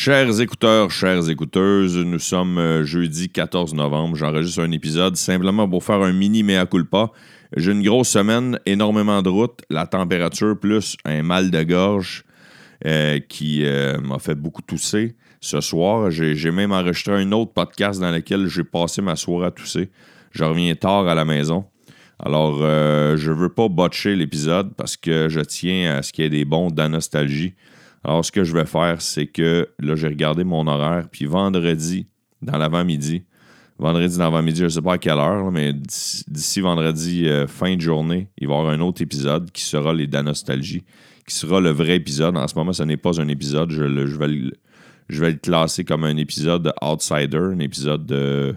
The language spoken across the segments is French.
Chers écouteurs, chères écouteuses, nous sommes euh, jeudi 14 novembre. J'enregistre un épisode simplement pour faire un mini mea culpa. J'ai une grosse semaine, énormément de route, la température plus un mal de gorge euh, qui euh, m'a fait beaucoup tousser. Ce soir, j'ai même enregistré un autre podcast dans lequel j'ai passé ma soirée à tousser. Je reviens tard à la maison. Alors, je veux pas botcher l'épisode parce que je tiens à ce qu'il y ait des bons de nostalgie. Alors, ce que je vais faire, c'est que là, j'ai regardé mon horaire, puis vendredi, dans l'avant-midi, vendredi dans l'avant-midi, je ne sais pas à quelle heure, mais d'ici vendredi, euh, fin de journée, il va y avoir un autre épisode qui sera les Danostalgie, qui sera le vrai épisode. En ce moment, ce n'est pas un épisode. Je vais le classer comme un épisode outsider, un épisode de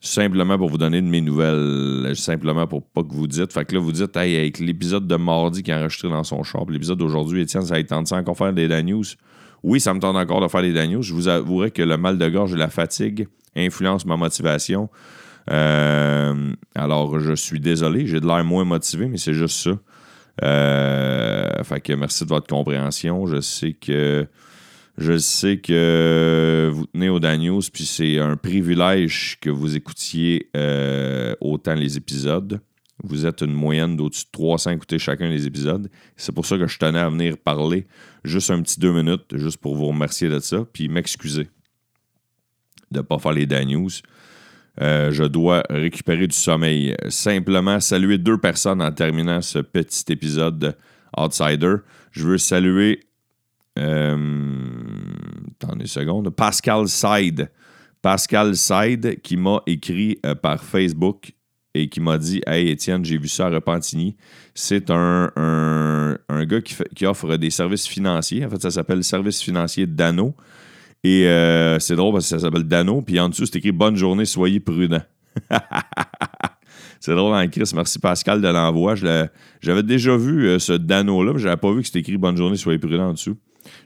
simplement pour vous donner de mes nouvelles, simplement pour pas que vous dites. Fait que là, vous dites, hey, avec l'épisode de mardi qui est enregistré dans son shop, l'épisode d'aujourd'hui, Étienne, ça tente encore faire des Dan News? Oui, ça me tente encore de faire des Dan News. Je vous avouerai que le mal de gorge et la fatigue influencent ma motivation. Euh, alors, je suis désolé, j'ai de l'air moins motivé, mais c'est juste ça. Euh, fait que merci de votre compréhension. Je sais que je sais que vous tenez au Daniels, puis c'est un privilège que vous écoutiez euh, autant les épisodes. Vous êtes une moyenne d'au-dessus de 300 écouter chacun des épisodes. C'est pour ça que je tenais à venir parler juste un petit deux minutes, juste pour vous remercier de ça, puis m'excuser de ne pas faire les Daniels. Euh, je dois récupérer du sommeil. Simplement saluer deux personnes en terminant ce petit épisode Outsider. Je veux saluer euh, attendez une seconde. Pascal Side. Pascal Side qui m'a écrit euh, par Facebook et qui m'a dit Hey Étienne, j'ai vu ça à Repentigny. C'est un, un, gars qui, offre des services financiers. En fait, ça s'appelle Service financier Dano. Et euh, c'est drôle parce que ça s'appelle Dano. Puis en dessous, c'est écrit Bonne journée, soyez prudent. c'est drôle en Chris. Merci Pascal de l'envoi. J'avais déjà vu ce Dano-là, mais je n'avais pas vu que c'était écrit Bonne journée, soyez prudent en dessous.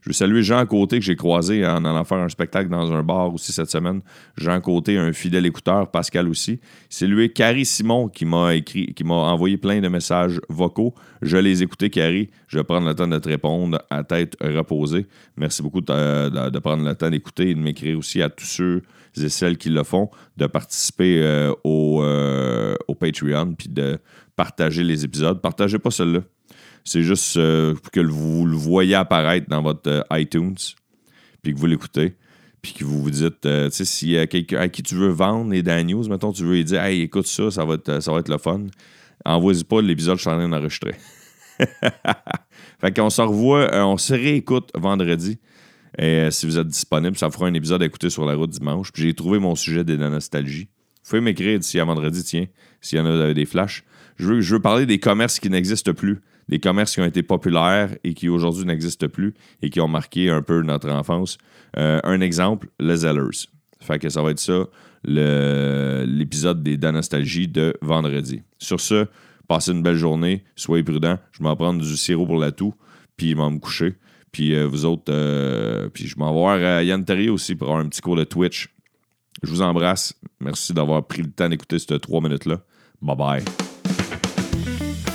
Je veux saluer Jean Côté que j'ai croisé en allant faire un spectacle dans un bar aussi cette semaine. Jean Côté, un fidèle écouteur, Pascal aussi. C'est lui, Carrie Simon, qui m'a écrit, qui m'a envoyé plein de messages vocaux. Je les ai écoutés, Carrie. Je vais prendre le temps de te répondre à tête reposée. Merci beaucoup de, prendre le temps d'écouter et de m'écrire aussi à tous ceux et celles qui le font, de participer euh, au, euh, au Patreon puis de partager les épisodes. Partagez pas celui-là. C'est juste euh, que vous le voyez apparaître dans votre euh, iTunes, puis que vous l'écoutez, puis que vous vous dites, euh, tu sais, s'il y a quelqu'un à qui tu veux vendre les Dan News, mettons, tu veux lui dire, hey, écoute ça, ça va être, ça va être le fun. Envoyez pas l'épisode je suis en train d'enregistrer. fait qu'on se revoit, on se réécoute vendredi. Et si vous êtes disponible, ça fera un épisode à écouter sur la route dimanche. Puis j'ai trouvé mon sujet de la nostalgie. Vous pouvez m'écrire d'ici à vendredi, tiens, s'il y en a des flashs. Je veux, parler des commerces qui n'existent plus des commerces qui ont été populaires et qui aujourd'hui n'existent plus et qui ont marqué un peu notre enfance. Euh, un exemple, les Zellers. Fait que ça va être ça, l'épisode des Danostalgie de vendredi. Sur ce, passez une belle journée, soyez prudents. Je vais m'en prendre du sirop pour la toux, puis je vais me coucher. Puis euh, vous autres, euh, puis je m'en vais voir Yann Terrier aussi pour avoir un petit cours de Twitch. Je vous embrasse. Merci d'avoir pris le temps d'écouter ces trois minutes-là. Bye bye. Thank you.